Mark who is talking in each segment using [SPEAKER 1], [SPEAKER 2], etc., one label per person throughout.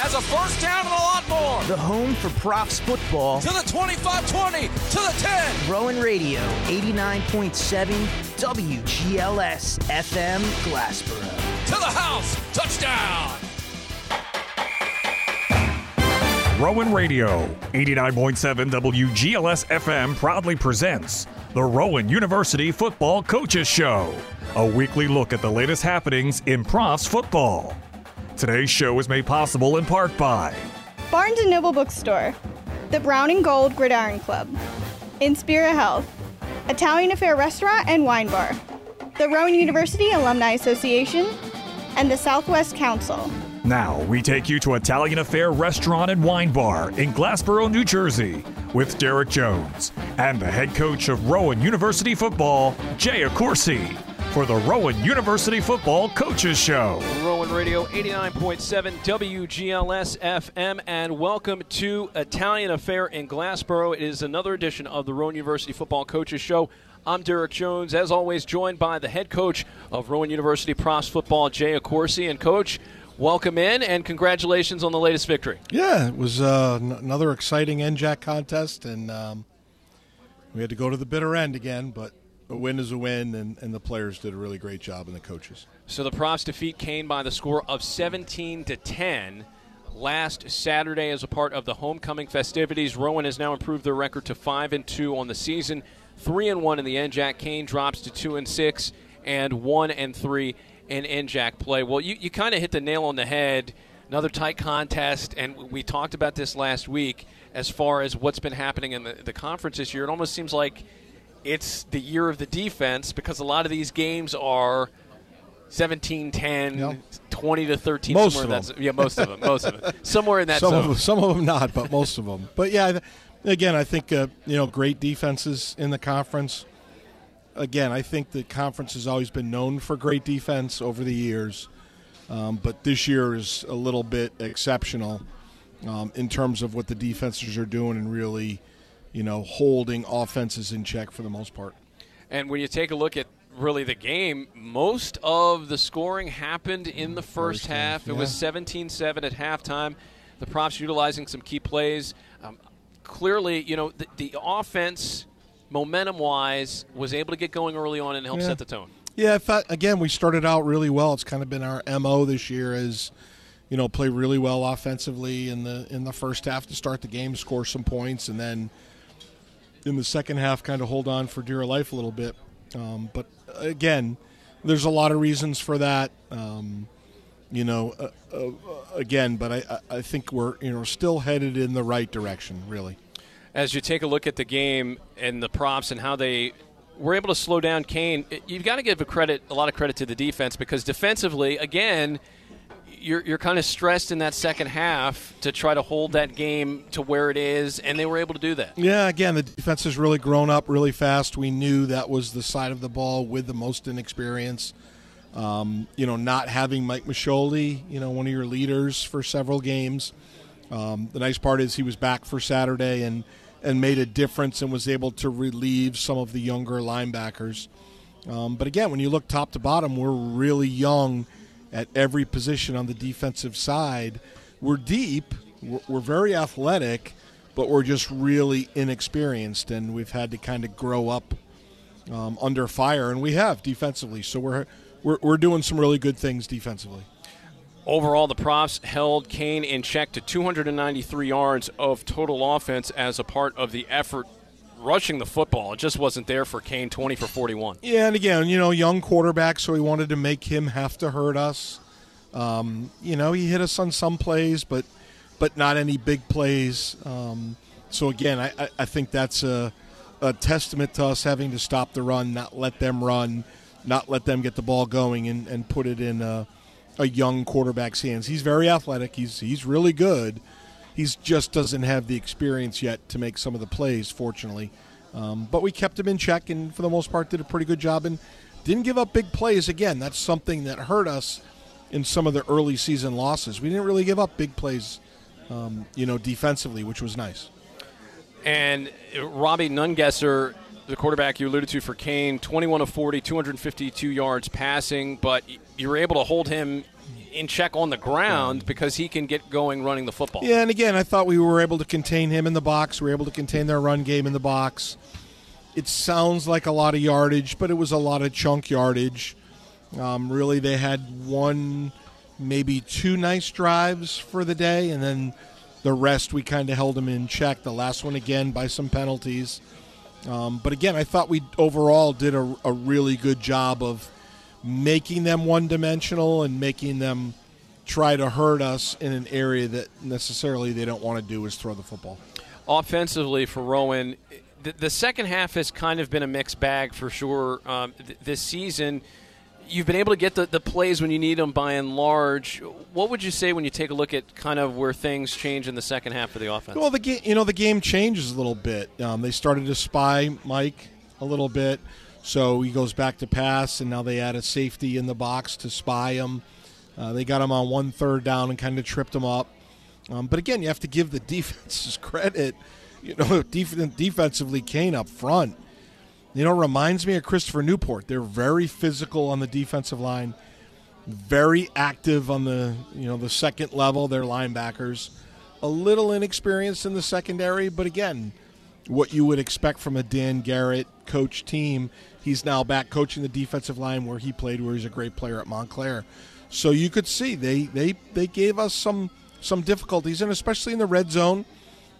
[SPEAKER 1] as a first down and a lot more.
[SPEAKER 2] The home for Profs football.
[SPEAKER 1] To the 25 20, to the 10.
[SPEAKER 2] Rowan Radio, 89.7 WGLS FM Glassboro.
[SPEAKER 1] To the house, touchdown.
[SPEAKER 3] Rowan Radio, 89.7 WGLS FM proudly presents the Rowan University Football Coaches Show, a weekly look at the latest happenings in profs football. Today's show is made possible in part by
[SPEAKER 4] Barnes & Noble Bookstore, the Brown and Gold Gridiron Club, Inspira Health, Italian Affair Restaurant and Wine Bar, the Rowan University Alumni Association, and the Southwest Council.
[SPEAKER 3] Now we take you to Italian Affair Restaurant and Wine Bar in Glassboro, New Jersey, with Derek Jones and the head coach of Rowan University Football, Jay Accorsi, for the Rowan University Football Coaches Show.
[SPEAKER 5] Rowan Radio 89.7 WGLS FM, and welcome to Italian Affair in Glassboro. It is another edition of the Rowan University Football Coaches Show. I'm Derek Jones, as always, joined by the head coach of Rowan University Profs Football, Jay Accorsi. And, coach, welcome in and congratulations on the latest victory.
[SPEAKER 6] Yeah, it was uh, n- another exciting NJAC contest, and um, we had to go to the bitter end again, but a win is a win, and, and the players did a really great job, and the coaches.
[SPEAKER 5] So the Profs defeat Kean by the score of 17 to 10 last Saturday as a part of the homecoming festivities. Rowan has now improved their record to 5 and 2 on the season, 3 and 1 in the NJAC. Kean drops to 2 and 6 and 1 and 3 in NJAC play. Well, you, you kind of hit the nail on the head. Another tight contest, and we talked about this last week as far as what's been happening in the, the conference this year. It almost seems like it's the year of the defense because a lot of these games are 17 10,
[SPEAKER 6] Yep.
[SPEAKER 5] 20 to 13.
[SPEAKER 6] Most
[SPEAKER 5] somewhere
[SPEAKER 6] of
[SPEAKER 5] them. Yeah, most of them. Most of them. Somewhere in that
[SPEAKER 6] some
[SPEAKER 5] zone.
[SPEAKER 6] of some of them not, but most of them. But yeah, again, I think uh, you know great defenses in the conference. Again, I think the conference has always been known for great defense over the years, um, but this year is a little bit exceptional um, in terms of what the defenses are doing and really, you know, holding offenses in check for the most part.
[SPEAKER 5] And when you take a look at really the game, most of the scoring happened in the first,
[SPEAKER 6] First
[SPEAKER 5] half. It was
[SPEAKER 6] yeah.
[SPEAKER 5] 17 7 at halftime. The Profs utilizing some key plays. Um, clearly, you know, the, the offense, momentum wise, was able to get going early on and help
[SPEAKER 6] Yeah.
[SPEAKER 5] set the tone.
[SPEAKER 6] Yeah, fact, again, we started out really well. It's kind of been our mo this year, is you know, play really well offensively in the in the first half to start the game, score some points, and then in the second half, kind of hold on for dear life a little bit. Um, but again, there's a lot of reasons for that. Um, you know, uh, uh, again, but I, I think we're you know still headed in the right direction, really.
[SPEAKER 5] as you take a look at the game and the Profs and how they were able to slow down Kean, you've got to give a credit, a lot of credit to the defense because defensively, again, you're, you're kind of stressed in that second half to try to hold that game to where it is, and they were able to do that.
[SPEAKER 6] Yeah, again, the defense has really grown up really fast. We knew that was the side of the ball with the most inexperience. Um, you know, not having Mike Macholi, you know, one of your leaders for several games. Um, the nice part is he was back for Saturday and and made a difference and was able to relieve some of the younger linebackers. Um, but again, when you look top to bottom, we're really young at every position on the defensive side. We're deep, we're, we're very athletic, but we're just really inexperienced, and we've had to kind of grow up um, under fire, and we have defensively. So we're, we're we're doing some really good things defensively.
[SPEAKER 5] Overall, the Profs held Kean in check to 293 yards of total offense as a part of the effort rushing the football. It just wasn't there for Kean, 20 for 41.
[SPEAKER 6] Yeah, and again, you know, young quarterback, so we wanted to make him have to hurt us. Um, you know, he hit us on some plays, but but not any big plays. Um, so again, I, I, think that's a, a testament to us having to stop the run, not let them run, not let them get the ball going, and, and put it in a, a young quarterback's hands. He's very athletic. He's he's really good. He's just doesn't have the experience yet to make some of the plays. Fortunately, um, but we kept him in check, and for the most part, did a pretty good job and didn't give up big plays. Again, that's something that hurt us in some of the early season losses. We didn't really give up big plays, um, you know, defensively, which was nice.
[SPEAKER 5] And Robbie Nungesser, the quarterback you alluded to for Kean, 21 of 40, 252 yards passing, but you were able to hold him in check on the ground because he can get going running the football.
[SPEAKER 6] Yeah, and again, I thought we were able to contain him in the box. We were able to contain their run game in the box. It sounds like a lot of yardage, but it was a lot of chunk yardage. Um, really, they had one, maybe two nice drives for the day, and then the rest we kind of held them in check. The last one again by some penalties. Um, but again, I thought we overall did a, a really good job of making them one dimensional and making them try to hurt us in an area that necessarily they don't want to do is throw the football.
[SPEAKER 5] Offensively for Rowan, the, the second half has kind of been a mixed bag for sure um, th- this season. You've been able to get the, the plays when you need them by and large. What would you say when you take a look at kind of where things change in the second half of the offense?
[SPEAKER 6] Well, the game, you know, the game changes a little bit. Um, they started to spy Mike a little bit, so he goes back to pass, and now they add a safety in the box to spy him. Uh, they got him on one third down and kind of tripped him up. Um, but again, you have to give the defenses credit. You know, def- defensively, Kean up front. You know, reminds me of Christopher Newport. They're very physical on the defensive line, very active on the you know the second level. Their linebackers, a little inexperienced in the secondary, but again, what you would expect from a Dan Garrett coach team. He's now back coaching the defensive line where he played, where he's a great player at Montclair. So you could see they they they gave us some some difficulties, and especially in the red zone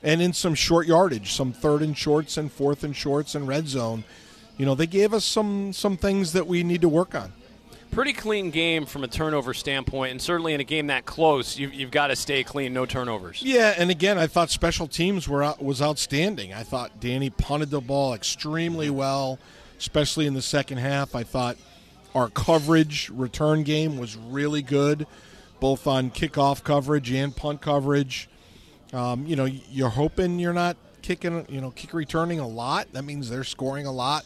[SPEAKER 6] and in some short yardage, some third and shorts and fourth and shorts and red zone. You know, they gave us some some things that we need to work on.
[SPEAKER 5] Pretty clean game from a turnover standpoint, and certainly in a game that close, you, you've got to stay clean, no turnovers.
[SPEAKER 6] Yeah, and again, I thought special teams were out, was outstanding. I thought Danny punted the ball extremely well, especially in the second half. I thought our coverage return game was really good, both on kickoff coverage and punt coverage. Um, you know, you're hoping you're not kicking, you know, kick returning a lot. That means they're scoring a lot.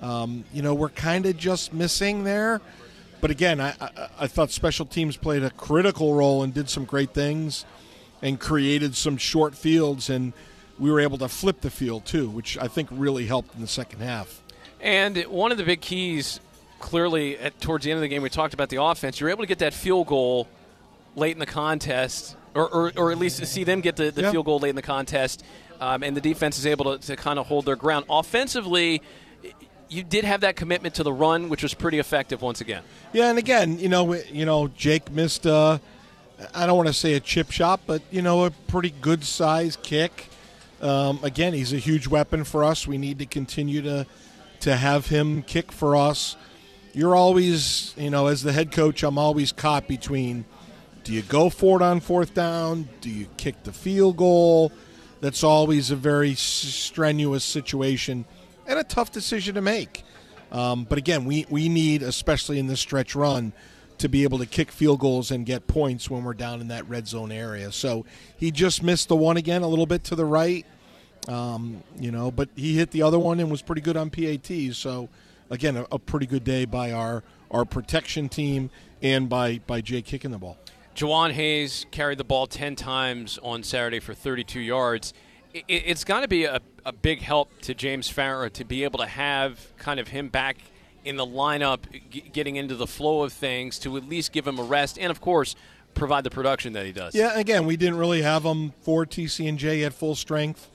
[SPEAKER 6] Um, you know, we're kind of just missing there. But again, I, I, I thought special teams played a critical role and did some great things and created some short fields, and we were able to flip the field too, which I think really helped in the second half.
[SPEAKER 5] And one of the big keys, clearly, at, towards the end of the game, we talked about the offense. You're able to get that field goal late in the contest, or, or, or at least see them get the, the
[SPEAKER 6] Yeah.
[SPEAKER 5] field goal late in the contest, um, and the defense is able to, to kind of hold their ground. Offensively, you did have that commitment to the run, which was pretty effective once again.
[SPEAKER 6] Yeah, and again, you know, you know, Jake missed—I don't want to say a chip shot, but you know, a pretty good size kick. Um, again, he's a huge weapon for us. We need to continue to to have him kick for us. You're always, you know, as the head coach, I'm always caught between do you go for it on fourth down? Do you kick the field goal? That's always a very strenuous situation and a tough decision to make. Um, but again, we, we need, especially in this stretch run, to be able to kick field goals and get points when we're down in that red zone area. So he just missed the one again, a little bit to the right, um, you know, but he hit the other one and was pretty good on PATs. So again, a, a pretty good day by our our protection team and by by Jay kicking the ball.
[SPEAKER 5] Jawan Hayes carried the ball 10 times on Saturday for 32 yards. I- I- It's got to be a, a big help to James Farah to be able to have kind of him back in the lineup, g- getting into the flow of things, to at least give him a rest, and of course, provide the production that he does.
[SPEAKER 6] Yeah, again, we didn't really have him for TCNJ at full strength.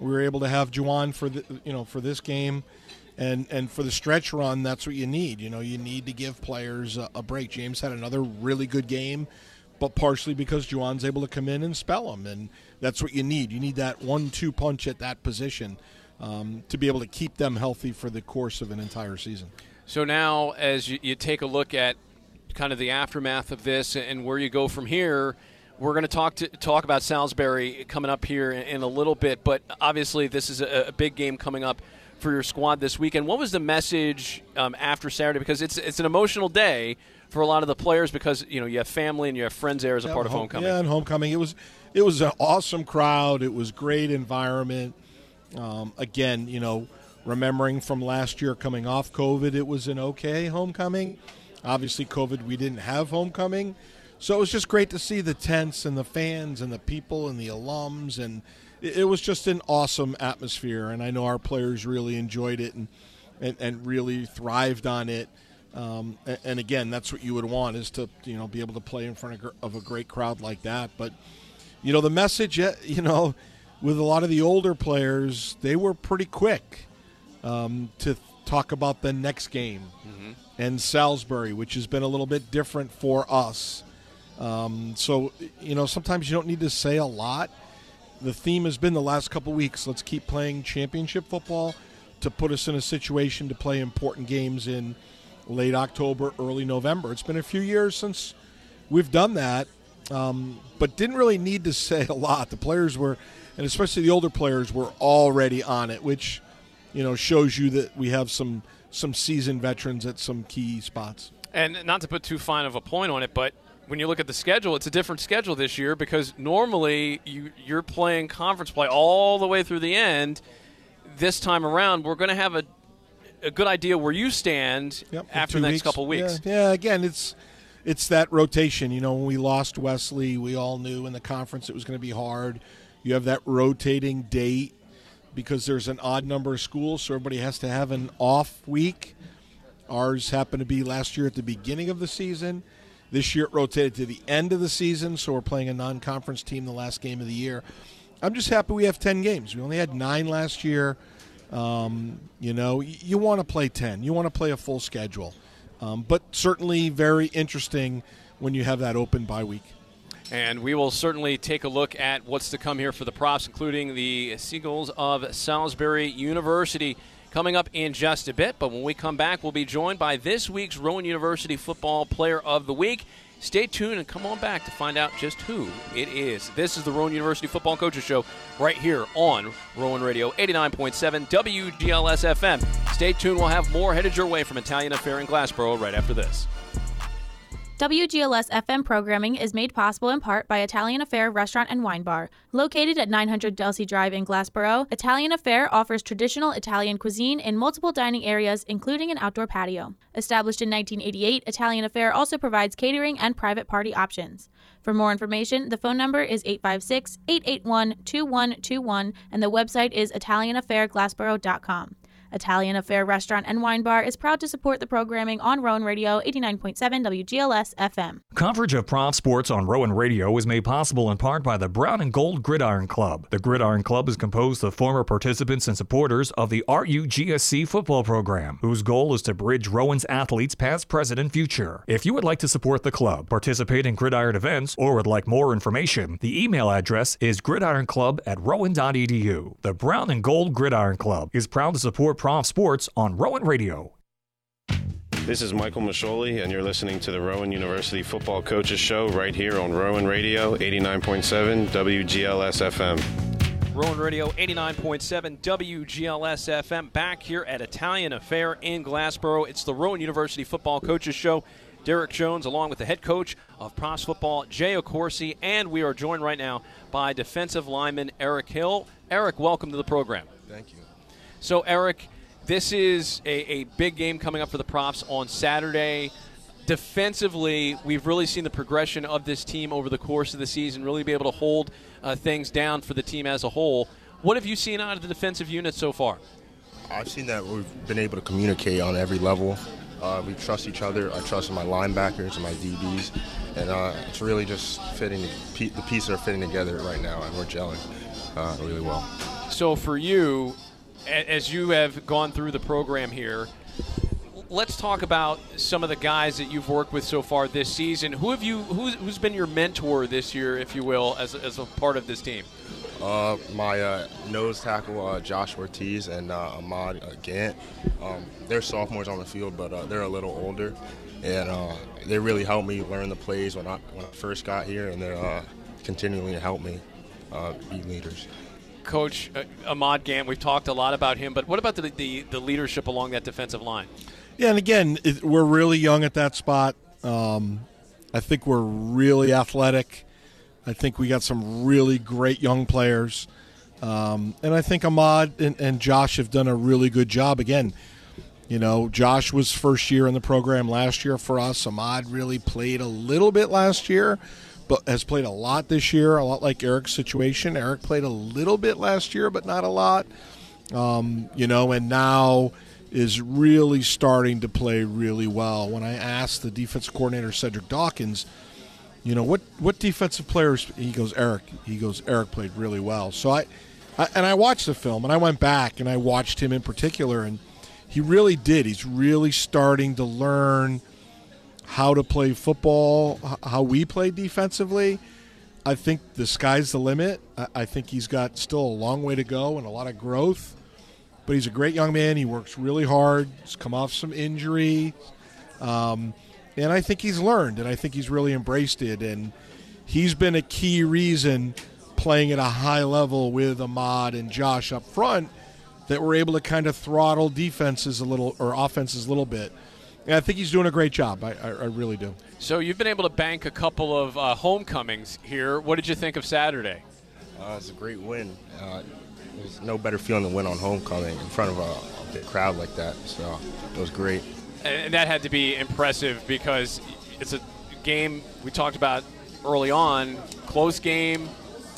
[SPEAKER 6] We were able to have Juwan for the you know for this game, and and for the stretch run, that's what you need. You know, you need to give players a, a break. James had another really good game, but partially because Juwan's able to come in and spell him. and that's what you need. You need that one-two punch at that position um, to be able to keep them healthy for the course of an entire season.
[SPEAKER 5] So now, as you, you take a look at kind of the aftermath of this and where you go from here, we're going to talk to talk about Salisbury coming up here in, in a little bit. But obviously, this is a, a big game coming up for your squad this weekend. What was the message um, after Saturday? Because it's it's an emotional day for a lot of the players because you know you have family and you have friends there as a part of
[SPEAKER 6] home-
[SPEAKER 5] homecoming.
[SPEAKER 6] Yeah, and homecoming. It was it was an awesome crowd. It was great environment. Um, again, you know, remembering from last year coming off COVID, it was an okay homecoming. Obviously, COVID, we didn't have homecoming, so it was just great to see the tents and the fans and the people and the alums, and it, it was just an awesome atmosphere. And I know our players really enjoyed it and and, and really thrived on it. Um, and, again, that's what you would want is to you know be able to play in front of, of a great crowd like that. But you know the message, eh, you know, with a lot of the older players, they were pretty quick um, to talk about the next game and Salisbury, which has been a little bit different for us. Um, so you know sometimes you don't need to say a lot. The theme has been the last couple weeks. Let's keep playing championship football to put us in a situation to play important games in late October, early November. It's been a few years since we've done that, um, but didn't really need to say a lot. The players were, and especially the older players, were already on it, which you know shows you that we have some some seasoned veterans at some key spots.
[SPEAKER 5] And not to put too fine of a point on it, but when you look at the schedule, it's a different schedule this year because normally you, you're playing conference play all the way through the end. This time around, we're going to have a, a good idea where you stand
[SPEAKER 6] Yep,
[SPEAKER 5] after the next
[SPEAKER 6] weeks.
[SPEAKER 5] couple weeks.
[SPEAKER 6] Yeah, yeah, again, it's it's that rotation. You know, when we lost Wesley, we all knew in the conference it was going to be hard. You have that rotating date because there's an odd number of schools, so everybody has to have an off week. Ours happened to be last year at the beginning of the season. This year it rotated to the end of the season, so we're playing a non-conference team the last game of the year. I'm just happy we have 10 games. We only had nine last year. Um, you know, you want to play 10. You want to play a full schedule. Um, but certainly very interesting when you have that open bye week.
[SPEAKER 5] And we will certainly take a look at what's to come here for the Profs, including the Seagulls of Salisbury University, coming up in just a bit. But when we come back, we'll be joined by this week's Rowan University Football Player of the Week. Stay tuned and come on back to find out just who it is. This is the Rowan University Football Coaches Show right here on Rowan Radio 89.7 WGLS FM. Stay tuned. We'll have more headed your way from Italian Affair in Glassboro right after this.
[SPEAKER 7] WGLS FM programming is made possible in part by Italian Affair Restaurant and Wine Bar. Located at 900 Delsea Drive in Glassboro, Italian Affair offers traditional Italian cuisine in multiple dining areas, including an outdoor patio. Established in 1988, Italian Affair also provides catering and private party options. For more information, the phone number is 856 881 2121 and the website is ItalianAffairGlassboro.com. Italian Affair Restaurant and Wine Bar is proud to support the programming on Rowan Radio 89.7 WGLS FM.
[SPEAKER 3] Coverage of Prof sports on Rowan Radio is made possible in part by the Brown and Gold Gridiron Club. The Gridiron Club is composed of former participants and supporters of the RUGSC football program, whose goal is to bridge Rowan's athletes past, present, and future. If you would like to support the club, participate in gridiron events, or would like more information, the email address is gridironclub at rowan.edu. The Brown and Gold Gridiron Club is proud to support Prof sports on Rowan Radio.
[SPEAKER 8] This is Michael Masholi, and you're listening to the Rowan University Football Coaches Show right here on Rowan Radio 89.7 WGLS FM.
[SPEAKER 5] Rowan Radio 89.7 WGLS FM back here at Italian Affair in Glassboro. It's the Rowan University Football Coaches Show. Derek Jones, along with the head coach of Profs Football, Jay Accorsi, and we are joined right now by defensive lineman Eric Hill. Eric, welcome to the program.
[SPEAKER 9] Thank you.
[SPEAKER 5] So, Eric, this is a, a big game coming up for the Profs on Saturday. Defensively, we've really seen the progression of this team over the course of the season, really be able to hold uh, things down for the team as a whole. What have you seen out of the defensive unit so far?
[SPEAKER 9] I've seen that we've been able to communicate on every level. Uh, we trust each other. I trust my linebackers and my DBs, and uh, it's really just fitting. The pieces are fitting together right now, and we're gelling uh, really well.
[SPEAKER 5] So, for you, as you have gone through the program here, let's talk about some of the guys that you've worked with so far this season. Who have you? Who's, who's been your mentor this year, if you will, as, as a part of this team?
[SPEAKER 9] Uh, my uh, nose tackle, uh, Josh Ortiz, and uh, Ahmad uh, Gant. Um, they're sophomores on the field, but uh, they're a little older, and they really helped me learn the plays when I when I first got here, and they're continuing to help me be leaders.
[SPEAKER 5] Coach uh, Ahmad Gant, we've talked a lot about him, but what about the, the, the leadership along that defensive line?
[SPEAKER 6] Yeah, and again, it, we're really young at that spot. Um, I think we're really athletic. I think we got some really great young players. Um, and I think Ahmad and, and Josh have done a really good job. Again, you know, Josh was first year in the program last year for us. Ahmad really played a little bit last year, but has played a lot this year, a lot like Eric's situation. Eric played a little bit last year, but not a lot. Um, you know, and now is really starting to play really well. When I asked the defensive coordinator Cedric Dawkins, you know what what defensive players he goes Eric he goes Eric played really well. So I, I and I watched the film and I went back and I watched him in particular and he really did. He's really starting to learn how to play football, how we play defensively. I think the sky's the limit. I think he's got still a long way to go and a lot of growth. But he's a great young man. He works really hard. He's come off some injury. Um, and I think he's learned, and I think he's really embraced it. And he's been a key reason playing at a high level with Ahmad and Josh up front that we're able to kind of throttle defenses a little or offenses a little bit. And I think he's doing a great job. I, I, I really do.
[SPEAKER 5] So you've been able to bank a couple of uh, homecomings here. What did you think of Saturday?
[SPEAKER 9] Uh, it's a great win. Uh, there's no better feeling than win on homecoming in front of a, a big crowd like that. So it was great.
[SPEAKER 5] And that had to be impressive because it's a game we talked about early on. Close game.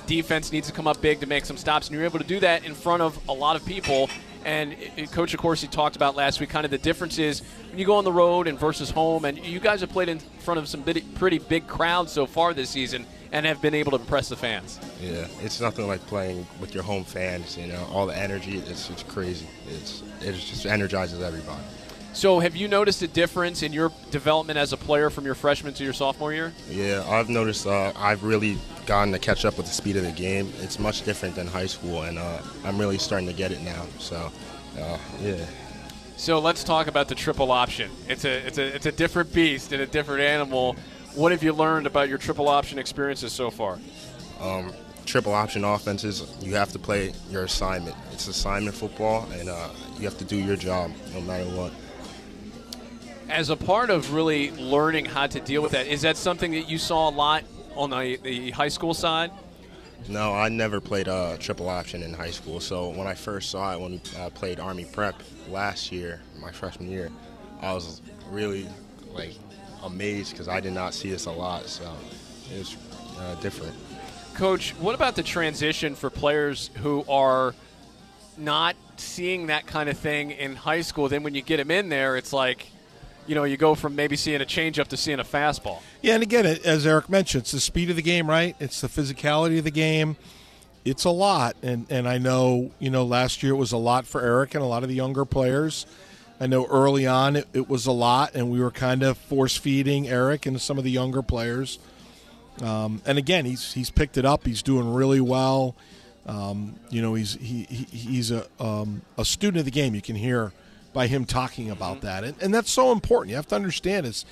[SPEAKER 5] Defense needs to come up big to make some stops, and you're able to do that in front of a lot of people. And uh, uh, Coach of course, he talked about last week kind of the differences when you go on the road and versus home. And you guys have played in front of some pretty big crowds so far this season and have been able to impress the fans.
[SPEAKER 9] Yeah, it's nothing like playing with your home fans. You know, all the energy, it's, it's crazy. It's, it just energizes everybody.
[SPEAKER 5] So, have you noticed a difference in your development as a player from your freshman to your sophomore year?
[SPEAKER 9] Yeah, I've noticed. Uh, I've really gotten to catch up with the speed of the game. It's much different than high school, and uh, I'm really starting to get it now. So, uh, yeah.
[SPEAKER 5] So let's talk about the triple option. It's a it's a it's a different beast and a different animal. What have you learned about your triple option experiences so far?
[SPEAKER 9] Um, triple option offenses, you have to play your assignment. It's assignment football, and uh, you have to do your job no matter what
[SPEAKER 5] as a part of really learning how to deal with that, is that something that you saw a lot on the, the high school side?
[SPEAKER 9] No, I never played a triple option in high school. So when I first saw it, when we uh, played Army Prep last year, my freshman year, I was really like amazed because I did not see this a lot. So it was uh, different.
[SPEAKER 5] Coach, what about the transition for players who are not seeing that kind of thing in high school? Then when you get them in there, it's like you know, you go from maybe seeing a changeup to seeing a fastball.
[SPEAKER 6] Yeah, and again, as Eric mentioned, it's the speed of the game, right? It's the physicality of the game. It's a lot, and and I know you know last year it was a lot for Eric and a lot of the younger players. I know early on it, it was a lot, and we were kind of force feeding Eric and some of the younger players. Um, and again, he's he's picked it up. He's doing really well. Um, you know, he's he, he he's a um, a student of the game. You can hear by him talking about mm-hmm. that. And, and that's so important. You have to understand it's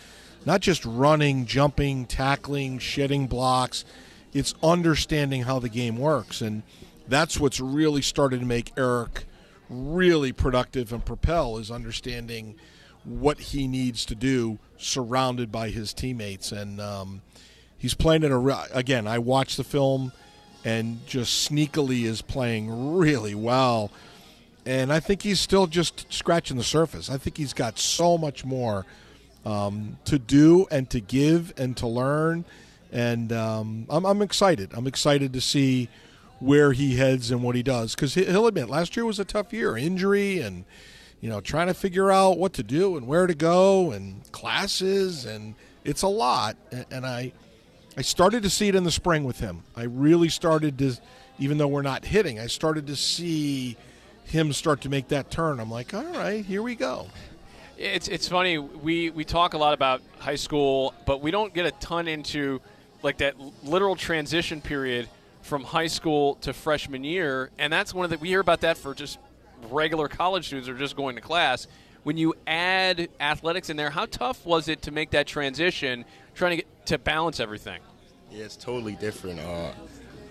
[SPEAKER 6] not just running, jumping, tackling, shedding blocks, it's understanding how the game works. And that's what's really started to make Eric really productive and propel is understanding what he needs to do surrounded by his teammates. And um, he's playing at a, again, I watched the film and just sneakily is playing really well and I think he's still just scratching the surface. I think he's got so much more um, to do and to give and to learn, and um, I'm, I'm, excited. I'm excited to see where he heads and what he does because he'll admit last year was a tough year, injury and you know trying to figure out what to do and where to go and classes and it's a lot. And I I started to see it in the spring with him. I really started to, even though we're not hitting, I started to see him start to make that turn, I'm like, all right, here we go.
[SPEAKER 5] It's it's funny. We we talk a lot about high school, but we don't get a ton into like that literal transition period from high school to freshman year, and that's one of the we hear about that for just regular college students or just going to class. When you add athletics in there, how tough was it to make that transition, trying to get to balance everything?
[SPEAKER 9] Yeah, it's totally different. Uh,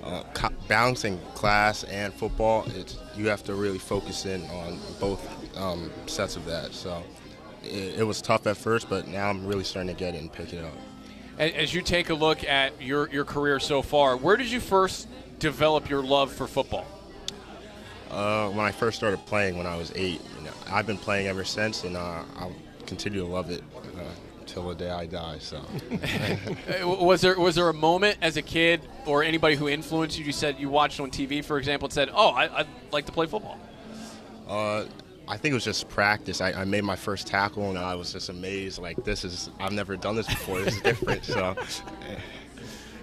[SPEAKER 9] uh, balancing class and football, it's, you have to really focus in on both um, sets of that. So it, it, was tough at first, but now I'm really starting to get it and pick it up.
[SPEAKER 5] As you take a look at your, your career so far, where did you first develop your love for football?
[SPEAKER 9] Uh, when I first started playing when I was eight. You know, I've been playing ever since, and uh, I'll continue to love it. Uh, till the day I die. So,
[SPEAKER 5] was there was there a moment as a kid or anybody who influenced you? You said you watched on TV, for example, and said, "Oh, I, would like to play football."
[SPEAKER 9] Uh, I think it was just practice. I, I, made my first tackle and I was just amazed. Like this is I've never done this before. This is different. so.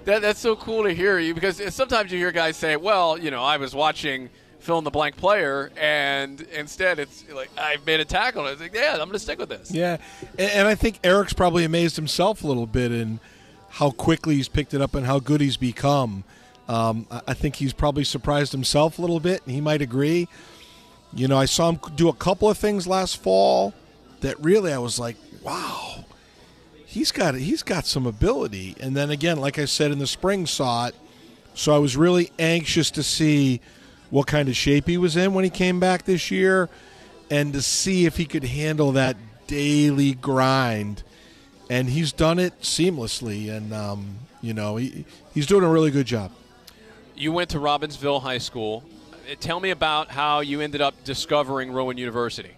[SPEAKER 5] That, that's so cool to hear you because sometimes you hear guys say, "Well, you know, I was watching fill in the blank player," and instead it's like I've made a tackle. And it's like, yeah, I'm going to stick with this.
[SPEAKER 6] Yeah, and, and I think Eric's probably amazed himself a little bit in how quickly he's picked it up and how good he's become. Um, I think he's probably surprised himself a little bit, and he might agree. You know, I saw him do a couple of things last fall that really I was like, wow, he's got he's got some ability. And then again, like I said in the spring, saw it. So I was really anxious to see what kind of shape he was in when he came back this year, and to see if he could handle that daily grind. And he's done it seamlessly, and um, you know he he's doing a really good job.
[SPEAKER 5] You went to Robbinsville High School. Uh, tell me about how you ended up discovering Rowan University.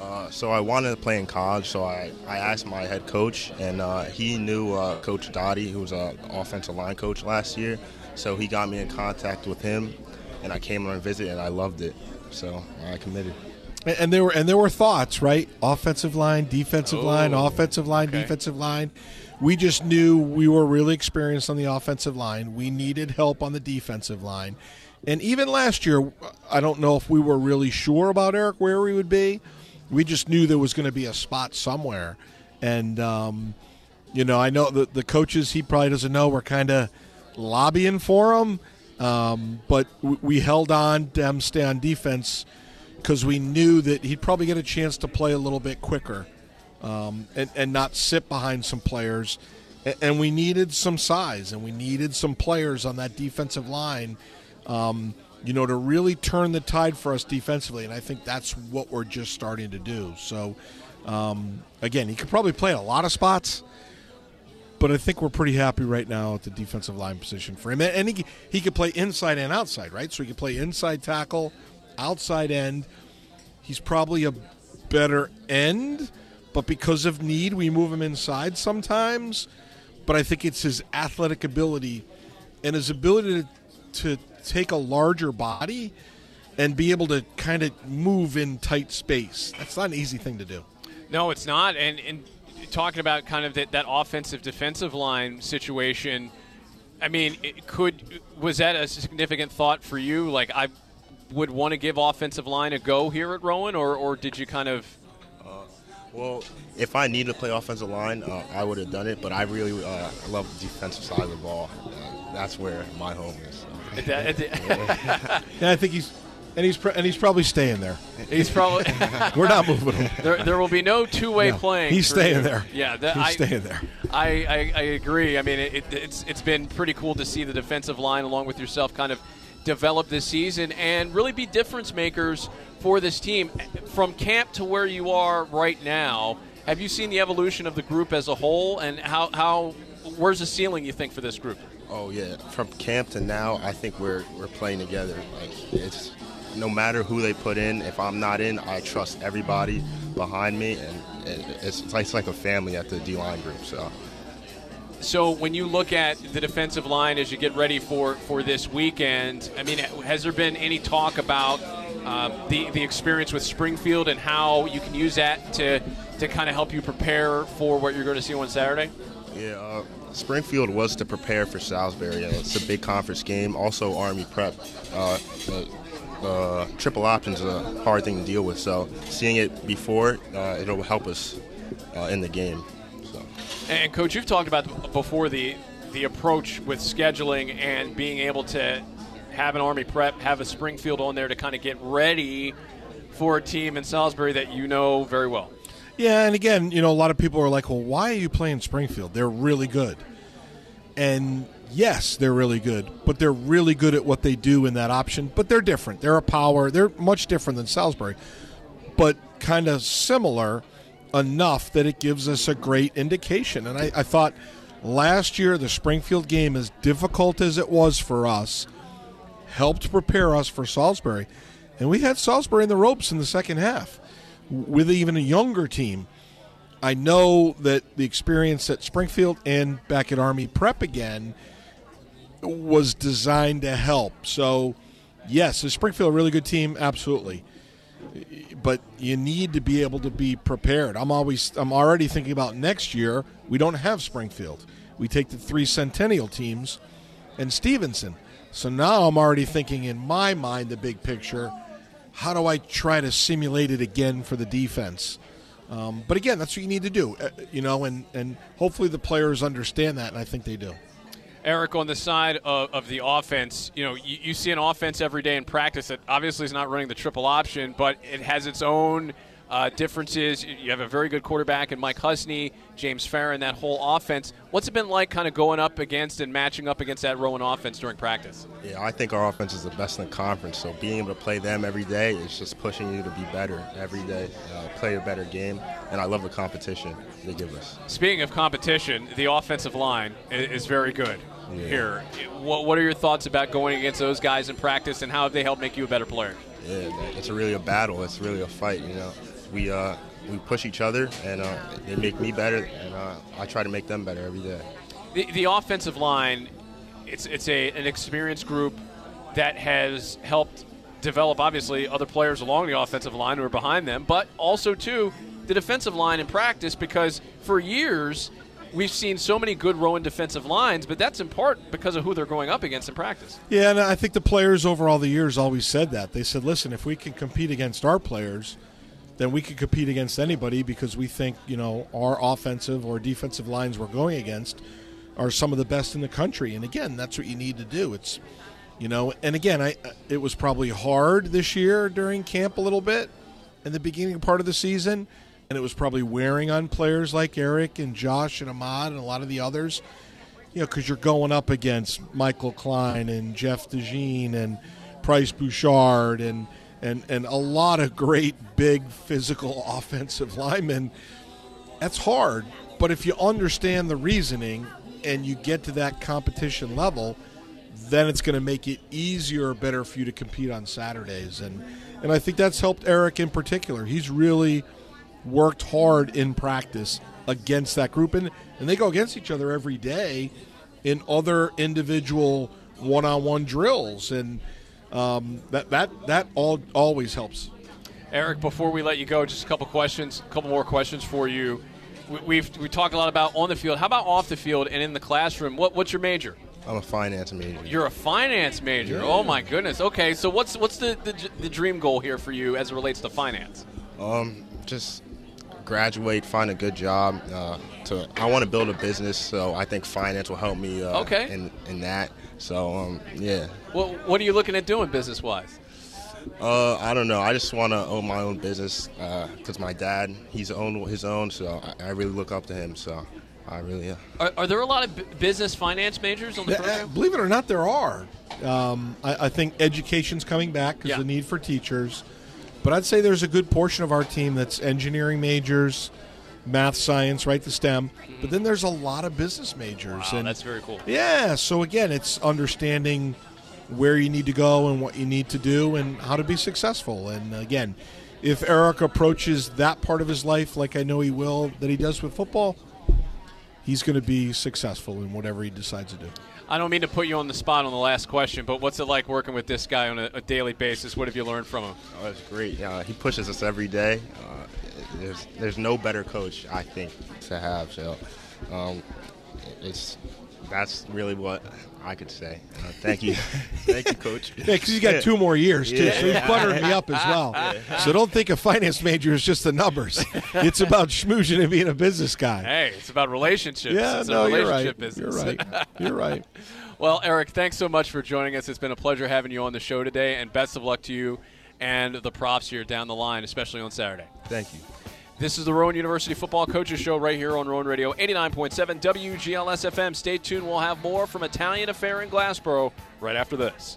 [SPEAKER 9] Uh, so I wanted to play in college, so I, I asked my head coach, and uh, he knew uh, Coach Dottie, who was an offensive line coach last year. So he got me in contact with him, and I came on a visit, and I loved it. So I committed.
[SPEAKER 6] And, and there were and there were thoughts, right? Offensive line, defensive
[SPEAKER 5] Oh,
[SPEAKER 6] line, offensive line,
[SPEAKER 5] okay.
[SPEAKER 6] defensive line. We just knew we were really experienced on the offensive line. We needed help on the defensive line. And even last year, I don't know if we were really sure about Eric where we would be. We just knew there was going to be a spot somewhere. And, um, you know, I know the, the coaches, he probably doesn't know, we're kind of lobbying for him. Um, but we, we held on to him stay on defense because we knew that he'd probably get a chance to play a little bit quicker um, and, and not sit behind some players. And, and we needed some size and we needed some players on that defensive line, um, you know, to really turn the tide for us defensively. And I think that's what we're just starting to do. So, um, again, he could probably play in a lot of spots. But I think we're pretty happy right now at the defensive line position for him, and he he could play inside and outside, right? So he could play inside tackle, outside end. He's probably a better end, but because of need, we move him inside sometimes. But I think it's his athletic ability and his ability to, to take a larger body and be able to kind of move in tight space. That's not an easy thing to do.
[SPEAKER 5] No, it's not. And, and talking about kind of that, that offensive defensive line situation, I mean, it could was that a significant thought for you? Like, I would want to give offensive line a go here at Rowan, or, or did you kind of
[SPEAKER 9] Well, if I needed to play offensive line, uh, I would have done it. But I really uh, love the defensive side of the ball. Uh, that's where my home is.
[SPEAKER 5] At the-
[SPEAKER 6] Yeah, I think he's and he's pr- and he's probably staying there.
[SPEAKER 5] He's probably.
[SPEAKER 6] We're not moving him.
[SPEAKER 5] there, there will be no two-way
[SPEAKER 6] No,
[SPEAKER 5] playing.
[SPEAKER 6] he's staying
[SPEAKER 5] you.
[SPEAKER 6] there.
[SPEAKER 5] Yeah, that,
[SPEAKER 6] He's
[SPEAKER 5] I,
[SPEAKER 6] staying there.
[SPEAKER 5] I, I, I agree. I mean, it, it's it's been pretty cool to see the defensive line along with yourself kind of develop this season and really be difference makers for this team from camp to where you are right now. Have you seen the evolution of the group as a whole, and how how where's the ceiling you think for this group?
[SPEAKER 9] Oh yeah, from camp to now, I think we're we're playing together. Like it's no matter who they put in. If I'm not in, I trust everybody behind me, and it's, it's like a family at the D line group. So.
[SPEAKER 5] So when you look at the defensive line as you get ready for, for this weekend, I mean, has there been any talk about uh, the the experience with Springfield and how you can use that to to kind of help you prepare for what you're going to see on Saturday?
[SPEAKER 9] Yeah, uh, Springfield was to prepare for Salisbury. It's a big conference game. Also, Army prep. Uh, uh, triple options is a hard thing to deal with. So, seeing it before, uh, it'll help us uh, in the game. So.
[SPEAKER 5] And coach, you've talked about before the the approach with scheduling and being able to have an Army prep, have a Springfield on there to kind of get ready for a team in Salisbury that you know very well.
[SPEAKER 6] Yeah, and again, you know, a lot of people are like, "Well, why are you playing Springfield? They're really good." And yes, they're really good, but they're really good at what they do in that option. But they're different. They're a power. They're much different than Salisbury, but kind of similar enough that it gives us a great indication. And I, I thought last year the Springfield game, as difficult as it was for us, helped prepare us for Salisbury. And we had Salisbury in the ropes in the second half with even a younger team. I know that the experience at Springfield and back at Army Prep again was designed to help. So, yes, is Springfield a really good team? Absolutely. but you need to be able to be prepared. I'm always I'm already thinking about next year. We don't have Springfield. We take the three Centennial teams and Stevenson. So now I'm already thinking in my mind the big picture. How do I try to simulate it again for the defense? Um, but again, that's what you need to do, uh, you know, and, and hopefully the players understand that, and I think they do.
[SPEAKER 5] Eric, on the side of, of the offense, you know, you, you, see an offense every day in practice that obviously is not running the triple option, but it has its own uh, differences. You have a very good quarterback in Mike Husney, James Farron, that whole offense. What's it been like kind of going up against and matching up against that Rowan offense during practice?
[SPEAKER 9] Yeah, I think our offense is the best in the conference. So being able to play them every day is just pushing you to be better every day, uh, play a better game. And I love the competition they give us.
[SPEAKER 5] Speaking of competition, the offensive line is very good. Yeah. Here, what, what are your thoughts about going against those guys in practice, and how have they helped make you a better player?
[SPEAKER 9] Yeah, it's really a battle. It's really a fight. You know, we uh, we push each other, and uh, they make me better, and uh, I try to make them better every day.
[SPEAKER 5] The, the offensive line, it's it's a an experienced group that has helped develop obviously other players along the offensive line who are behind them, but also too the defensive line in practice because for years we've seen so many good Rowan defensive lines, but that's in part because of who they're going up against in practice.
[SPEAKER 6] Yeah, and I think the players over all the years always said that. They said, listen, if we can compete against our players – then we could compete against anybody because we think you know our offensive or defensive lines we're going against are some of the best in the country. And again, that's what you need to do. It's you know, and again, I uh, it was probably hard this year during camp a little bit in the beginning part of the season, and it was probably wearing on players like Eric and Josh and Ahmad and a lot of the others. You know, because you're going up against Michael Klein and Jeff DeJean and Price Bouchard and and and a lot of great big physical offensive linemen. That's hard, but if you understand the reasoning and you get to that competition level, then it's going to make it easier or better for you to compete on Saturdays. And and I think that's helped Eric in particular. He's really worked hard in practice against that group, and and they go against each other every day in other individual one-on-one drills and um, that that that all always helps.
[SPEAKER 5] Eric, before we let you go, just a couple questions, a couple more questions for you. We, have we talked a lot about on the field. How about off the field and in the classroom? What, what's your major?
[SPEAKER 9] I'm a finance major.
[SPEAKER 5] You're a finance major. Yeah. Oh my goodness. Okay, so what's what's the, the, the dream goal here for you as it relates to finance?
[SPEAKER 9] Um, just graduate, find a good job. Uh, to I want to build a business, so I think finance will help me. Uh,
[SPEAKER 5] okay.
[SPEAKER 9] In in that, so um, yeah.
[SPEAKER 5] Well, what are you looking at doing business wise?
[SPEAKER 9] Uh, I don't know. I just want to own my own business because uh, my dad, he's owned his own, so I, I, really look up to him. So I really. Uh,
[SPEAKER 5] are, are, there a lot of b- business finance majors on the program?
[SPEAKER 6] believe it or not, there are. Um, I, I, think education's coming back because yeah. the need for teachers. But I'd say there's a good portion of our team that's engineering majors, math, science, right, the STEM. But then there's a lot of business majors.
[SPEAKER 5] Wow, and that's very cool.
[SPEAKER 6] Yeah, so again, it's understanding where you need to go and what you need to do and how to be successful. And again, if Eric approaches that part of his life like I know he will, that he does with football, he's going to be successful in whatever he decides to do.
[SPEAKER 5] I don't mean to put you on the spot on the last question, but what's it like working with this guy on a, a daily basis? What have you learned from him?
[SPEAKER 9] Oh, that's great. Uh, he pushes us every day. Uh, there's there's no better coach I think to have. So um, it's that's really what I could say. Uh, thank you, thank you, Coach.
[SPEAKER 6] Yeah, because you got two more years too, yeah. so he's buttering me up as well. Yeah. So don't think a finance major is just the numbers. It's about schmoozing and being a business guy.
[SPEAKER 5] Hey, it's about relationships.
[SPEAKER 6] Yeah,
[SPEAKER 5] it's
[SPEAKER 6] no,
[SPEAKER 5] you're
[SPEAKER 6] right.
[SPEAKER 5] Business.
[SPEAKER 6] You're right. You're right.
[SPEAKER 5] well, Eric, thanks so much for joining us. It's been a pleasure having you on the show today, and best of luck to you and the Profs here down the line, especially on Saturday.
[SPEAKER 9] Thank you.
[SPEAKER 5] This is the Rowan University Football Coaches Show right here on Rowan Radio 89.7 WGLS FM. Stay tuned. We'll have more from Italian Affair in Glassboro right after this.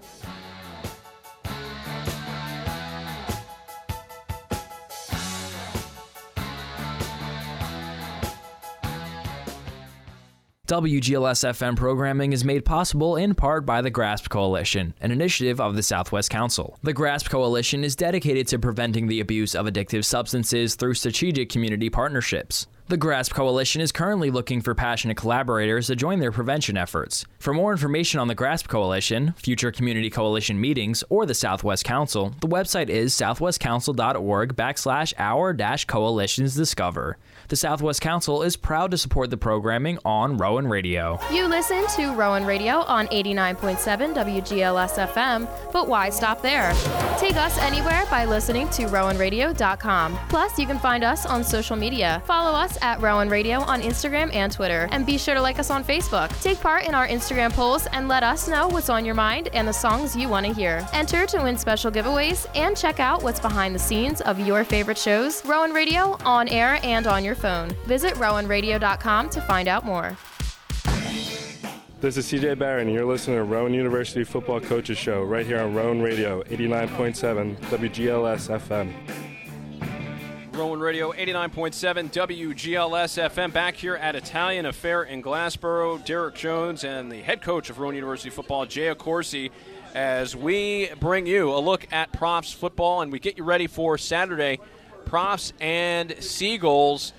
[SPEAKER 10] WGLS FM programming is made possible in part by the GRASP Coalition, an initiative of the Southwest Council. The GRASP Coalition is dedicated to preventing the abuse of addictive substances through strategic community partnerships. The GRASP Coalition is currently looking for passionate collaborators to join their prevention efforts. For more information on the GRASP Coalition, future Community Coalition meetings, or the Southwest Council, the website is southwestcouncil.org backslash our dash coalitions discover. The Southwest Council is proud to support the programming on Rowan Radio.
[SPEAKER 11] You listen to Rowan Radio on 89.7 WGLS FM, but why stop there? Take us anywhere by listening to rowanradio.com. Plus, you can find us on social media. Follow us at Rowan Radio on Instagram and Twitter, and be sure to like us on Facebook. Take part in our Instagram polls and let us know what's on your mind and the songs you want to hear. Enter to win special giveaways and check out what's behind the scenes of your favorite shows. Rowan Radio on air and on your phone. Visit rowanradio.com to find out more.
[SPEAKER 12] This is CJ Barron, and you're listening to Rowan University Football Coaches Show right here on Rowan Radio, 89.7 WGLS FM.
[SPEAKER 5] Rowan Radio 89.7 WGLS FM back here at Italian Affair in Glassboro. Derek Jones and the head coach of Rowan University football, Jay Accorsi, as we bring you a look at Profs football and we get you ready for Saturday. Profs and Seagulls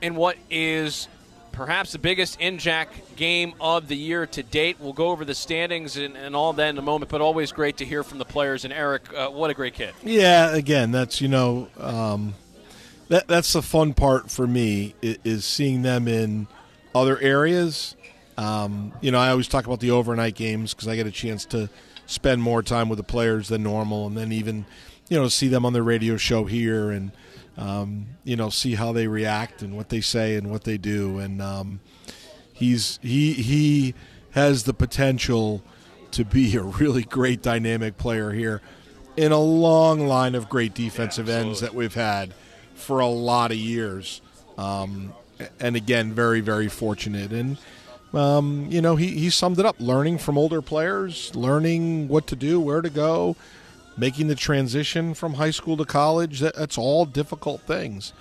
[SPEAKER 5] in what is perhaps the biggest NJAC game of the year to date. We'll go over the standings and, and all that in a moment, but always great to hear from the players. And Eric, uh, what a great kid!
[SPEAKER 6] Yeah, again, that's you know, um, that that's the fun part for me is, seeing them in other areas. Um, you know, I always talk about the overnight games because I get a chance to spend more time with the players than normal, and then even you know see them on the radio show here and um, you know, see how they react and what they say and what they do. And um, he's he he has the potential to be a really great dynamic player here in a long line of great defensive yeah, ends that we've had for a lot of years. Um, and again, very very fortunate and. Um, you know, he, he summed it up learning from older players, learning what to do, where to go, making the transition from high school to college. That, that's all difficult things.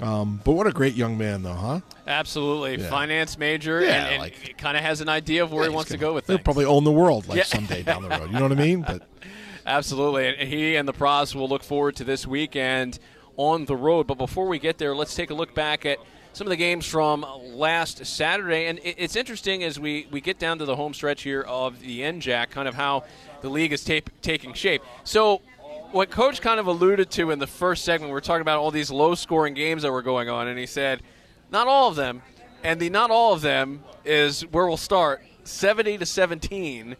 [SPEAKER 6] Um, but what a great young man, though, huh?
[SPEAKER 5] Absolutely, yeah. finance major,
[SPEAKER 6] yeah,
[SPEAKER 5] and, and
[SPEAKER 6] like,
[SPEAKER 5] kind of has an idea of where
[SPEAKER 6] yeah,
[SPEAKER 5] he wants
[SPEAKER 6] gonna,
[SPEAKER 5] to go with
[SPEAKER 6] He'll
[SPEAKER 5] things.
[SPEAKER 6] probably own the world like someday down the road. You know what I mean? But
[SPEAKER 5] absolutely, and he and the Profs will look forward to this weekend on the road. But before we get there, let's take a look back at some of the games from last Saturday. And it's interesting as we, we get down to the home stretch here of the NJAC, kind of how the league is ta- taking shape. So, what Coach kind of alluded to in the first segment, we are talking about all these low scoring games that were going on, and he said, not all of them. And the not all of them is where we'll start 70 to 17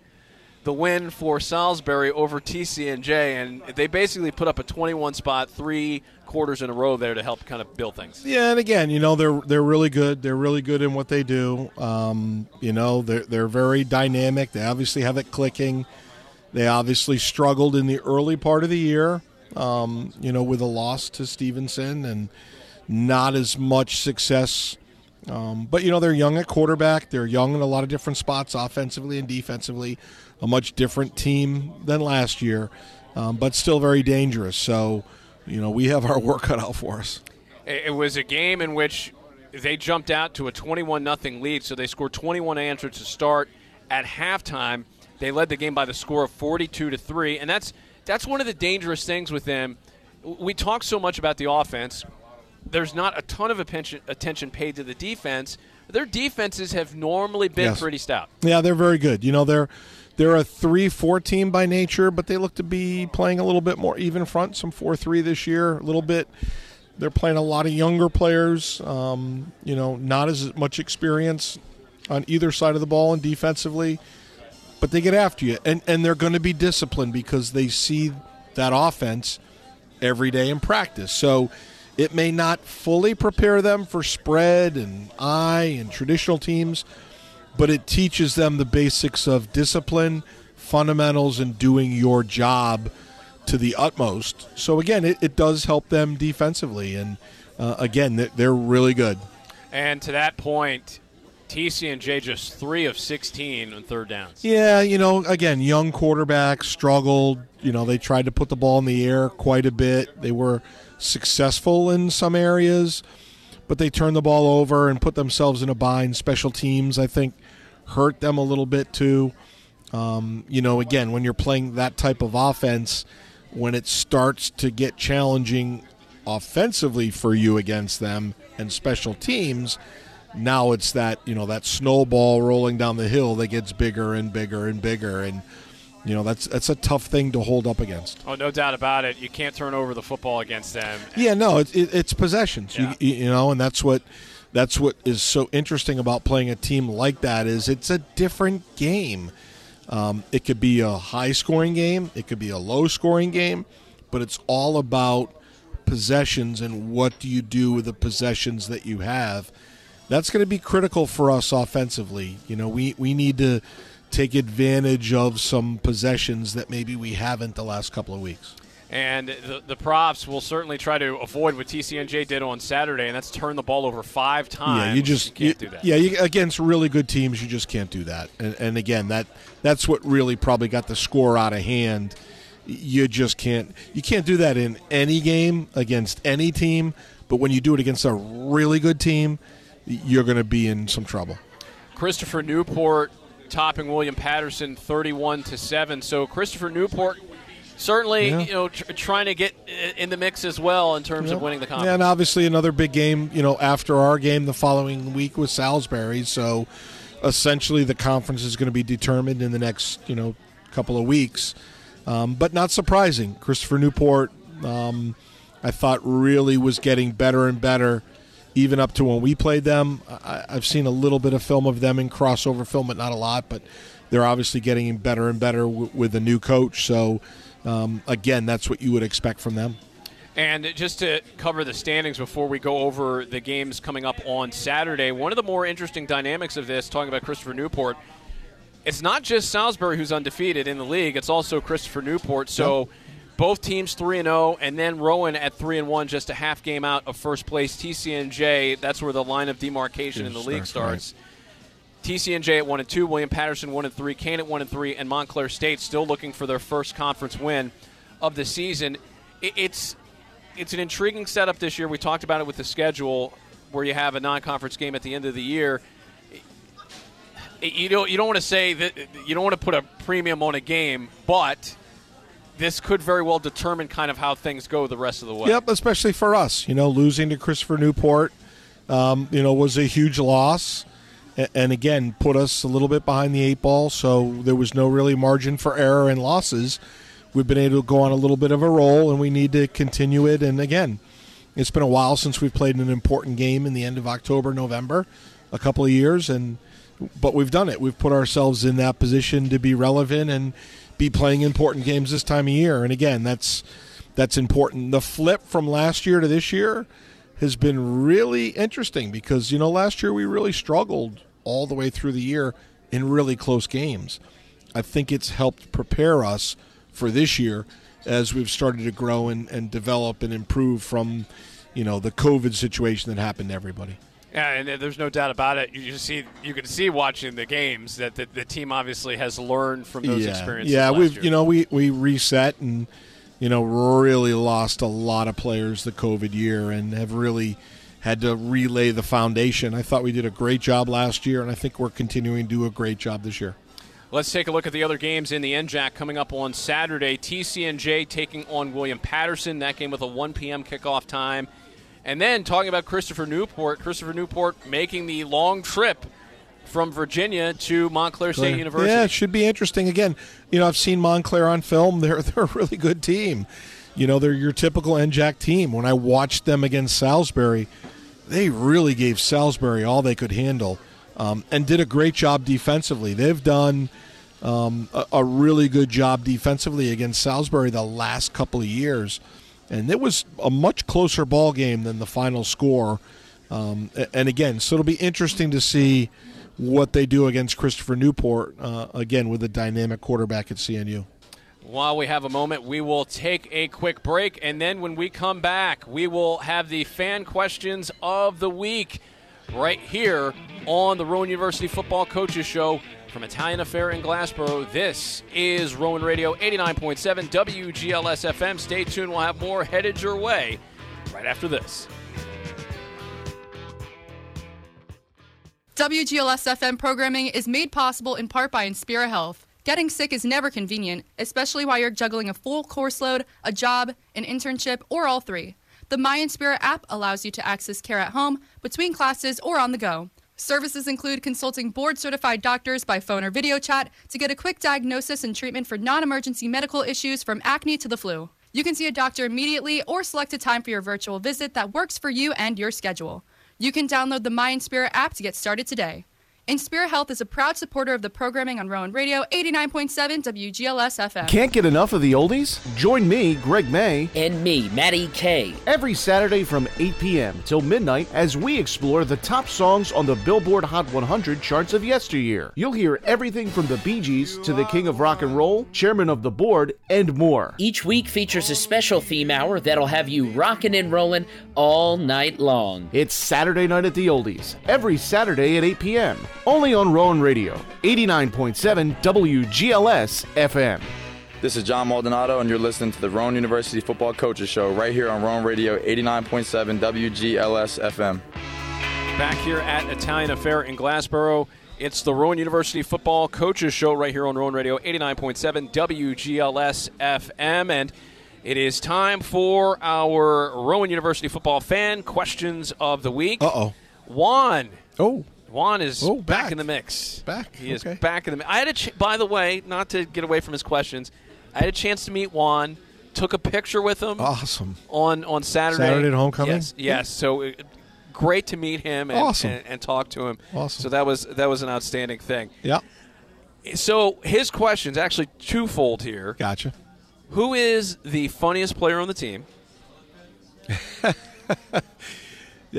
[SPEAKER 5] the win for Salisbury over TCNJ, and they basically put up a 21 spot, three quarters in a row there to help kind of build things.
[SPEAKER 6] Yeah, and again, you know they're they're really good. They're really good in what they do. Um, you know they're they're very dynamic. They obviously have it clicking. They obviously struggled in the early part of the year. Um, you know, with a loss to Stevenson and not as much success. Um, but you know they're young at quarterback. They're young in a lot of different spots, offensively and defensively a much different team than last year, um, but still very dangerous. So, you know, we have our work cut out for us.
[SPEAKER 5] It was a game in which they jumped out to a 21 nothing lead, so they scored 21 answers to start. At halftime, they led the game by the score of 42 to 3, and that's that's one of the dangerous things with them. We talk so much about the offense. There's not a ton of attention paid to the defense. Their defenses have normally been
[SPEAKER 6] yes.
[SPEAKER 5] pretty stout.
[SPEAKER 6] Yeah, they're very good. You know, they're they're a three-four team by nature, but they look to be playing a little bit more even front. Some four-three this year, a little bit. They're playing a lot of younger players. Um, you know, not as much experience on either side of the ball and defensively, but they get after you, and and they're going to be disciplined because they see that offense every day in practice. So. It may not fully prepare them for spread and eye and traditional teams, but it teaches them the basics of discipline, fundamentals, and doing your job to the utmost. So again, it, it does help them defensively, and uh, again, they're really good.
[SPEAKER 5] And to that point, TCNJ just three of sixteen on third downs.
[SPEAKER 6] Yeah, you know, again, young quarterback struggled. You know, they tried to put the ball in the air quite a bit. They were successful in some areas but they turned the ball over and put themselves in a bind. Special teams, I think, hurt them a little bit too. Um, you know, again, when you're playing that type of offense, when it starts to get challenging offensively for you against them and special teams, now it's that you know that snowball rolling down the hill that gets bigger and bigger and bigger, and you know that's that's a tough thing to hold up against.
[SPEAKER 5] Oh, no doubt about it. You can't turn over the football against them.
[SPEAKER 6] Yeah, no, it, it, it's possessions.
[SPEAKER 5] Yeah.
[SPEAKER 6] You, you know, and that's what that's what is so interesting about playing a team like that is it's a different game. Um, it could be a high scoring game, it could be a low scoring game, but it's all about possessions and what do you do with the possessions that you have. That's going to be critical for us offensively. You know, we, we need to take advantage of some possessions that maybe we haven't the last couple of weeks.
[SPEAKER 5] And the, the Profs will certainly try to avoid what TCNJ did on Saturday, and that's turn the ball over five times.
[SPEAKER 6] Yeah, you just
[SPEAKER 5] can't
[SPEAKER 6] you-
[SPEAKER 5] do that.
[SPEAKER 6] Yeah, you, against really good teams, you just can't do that. And, and again, that that's what really probably got the score out of hand. You just can't you can't do that in any game against any team. But when you do it against a really good team, you're going to be in some trouble.
[SPEAKER 5] Christopher Newport topping William Paterson 31 to 7. So Christopher Newport certainly,
[SPEAKER 6] Yeah.
[SPEAKER 5] you know, tr- trying to get in the mix as well in terms of winning the conference.
[SPEAKER 6] Yeah, and obviously another big game, you know, after our game the following week with Salisbury. So essentially the conference is going to be determined in the next, you know, couple of weeks. Um, but not surprising. Christopher Newport, um, I thought really was getting better and better even up to when we played them. I, I've seen a little bit of film of them in crossover film, but not a lot. But they're obviously getting better and better w- with the new coach. So, um, again, that's what you would expect from them.
[SPEAKER 5] And just to cover the standings before we go over the games coming up on Saturday, one of the more interesting dynamics of this, talking about Christopher Newport, it's not just Salisbury who's undefeated in the league; it's also Christopher Newport. So. Both teams three and zero, and then Rowan at three and one, just a half game out of first place. TCNJ, that's where the line of demarcation in the league
[SPEAKER 6] Starts, right.
[SPEAKER 5] TCNJ at one and two, William Paterson one and three, Kean at one and three, and Montclair State still looking for their first conference win of the season. It's it's an intriguing setup this year. We talked about it with the schedule, where you have a non-conference game at the end of the year. You don't you don't want to say that you don't want to put a premium on a game, but this could very well determine kind of how things go the rest of the way.
[SPEAKER 6] Yep, especially for us. You know, losing to Christopher Newport, um, you know, was a huge loss, and again put us a little bit behind the eight ball. So there was no really margin for error and losses. We've been able to go on a little bit of a roll, and we need to continue it. And again, it's been a while since we've played an important game in the end of October, November, a couple of years, and but we've done it. We've put ourselves in that position to be relevant and be playing important games this time of year. And again, that's that's important. The flip from last year to this year has been really interesting because you know last year we really struggled all the way through the year in really close games. I think it's helped prepare us for this year as we've started to grow and, and develop and improve from you know the COVID situation that happened to everybody.
[SPEAKER 5] Yeah, and uh, there's no doubt about it. You see, you can see watching the games that the, the team obviously has learned from those
[SPEAKER 6] yeah.
[SPEAKER 5] experiences.
[SPEAKER 6] Yeah,
[SPEAKER 5] last
[SPEAKER 6] we've
[SPEAKER 5] year.
[SPEAKER 6] you know we we reset and you know really lost a lot of players the COVID year and have really had to relay the foundation. I thought we did a great job last year, and I think we're continuing to do a great job this year.
[SPEAKER 5] Let's take a look at the other games in the NJAC coming up on Saturday. TCNJ taking on William Paterson. That game with a 1 p.m. kickoff time. And then talking about Christopher Newport, Christopher Newport making the long trip from Virginia to Montclair State University.
[SPEAKER 6] Yeah, it should be interesting. Again, you know, I've seen Montclair on film. They're they're a really good team. You know, they're your typical NJAC team. When I watched them against Salisbury, they really gave Salisbury all they could handle, um, and did a great job defensively. They've done um, a, a really good job defensively against Salisbury the last couple of years, and it was a much closer ball game than the final score. Um, and again, so it'll be interesting to see what they do against Christopher Newport, uh, again, with a dynamic quarterback at CNU.
[SPEAKER 5] While we have a moment, we will take a quick break, and then when we come back, we will have the fan questions of the week right here on the Rowan University Football Coaches Show from Italian Affair in Glassboro. This is Rowan Radio 89.7 WGLS FM. Stay tuned, we'll have more headed your way right after this.
[SPEAKER 13] WGLS FM programming is made possible in part by Inspira Health. Getting sick is never convenient, especially while you're juggling a full course load, a job, an internship, or all three. The My Inspira app allows you to access care at home, between classes, or on the go. Services include consulting board certified doctors by phone or video chat to get a quick diagnosis and treatment for non emergency medical issues from acne to the flu. You can see a doctor immediately or select a time for your virtual visit that works for you and your schedule. You can download the My Inspira app to get started today. Inspira Health is a proud supporter of the programming on Rowan Radio 89.7 WGLS FM.
[SPEAKER 14] Can't get enough of the oldies? Join me, Greg May,
[SPEAKER 15] and me, Matty K,
[SPEAKER 14] every Saturday from 8 p.m. till midnight as we explore the top songs on the Billboard Hot 100 charts of yesteryear. You'll hear everything from the Bee Gees to the King of Rock and Roll, Chairman of the Board, and more.
[SPEAKER 15] Each week features a special theme hour that'll have you rocking and rolling all night long.
[SPEAKER 14] It's Saturday Night at the Oldies, every Saturday at 8 p.m. Only on Rowan Radio, 89.7 WGLS FM.
[SPEAKER 16] This is John Maldonado, and you're listening to the Rowan University Football Coaches Show right here on Rowan Radio, 89.7 WGLS FM.
[SPEAKER 5] Back here at Italian Affair in Glassboro, it's the Rowan University Football Coaches Show right here on Rowan Radio, 89.7 WGLS FM. And it is time for our Rowan University football fan questions of the week.
[SPEAKER 6] Uh oh.
[SPEAKER 5] Juan.
[SPEAKER 6] Oh.
[SPEAKER 5] Juan is
[SPEAKER 6] Oh,
[SPEAKER 5] back.
[SPEAKER 6] back.
[SPEAKER 5] in the mix.
[SPEAKER 6] Back,
[SPEAKER 5] He is
[SPEAKER 6] okay.
[SPEAKER 5] back in the mix. I had a ch- by the way, not to get away from his questions, I had a chance to meet Juan. Took a picture with him
[SPEAKER 6] Awesome.
[SPEAKER 5] on on Saturday.
[SPEAKER 6] Saturday at homecoming?
[SPEAKER 5] Yes, yes. So uh, great to meet him and,
[SPEAKER 6] Awesome.
[SPEAKER 5] and, and talk to him.
[SPEAKER 6] Awesome.
[SPEAKER 5] So that was that was an outstanding thing.
[SPEAKER 6] Yeah.
[SPEAKER 5] So his questions actually twofold here.
[SPEAKER 6] Gotcha.
[SPEAKER 5] Who is the funniest player on the team?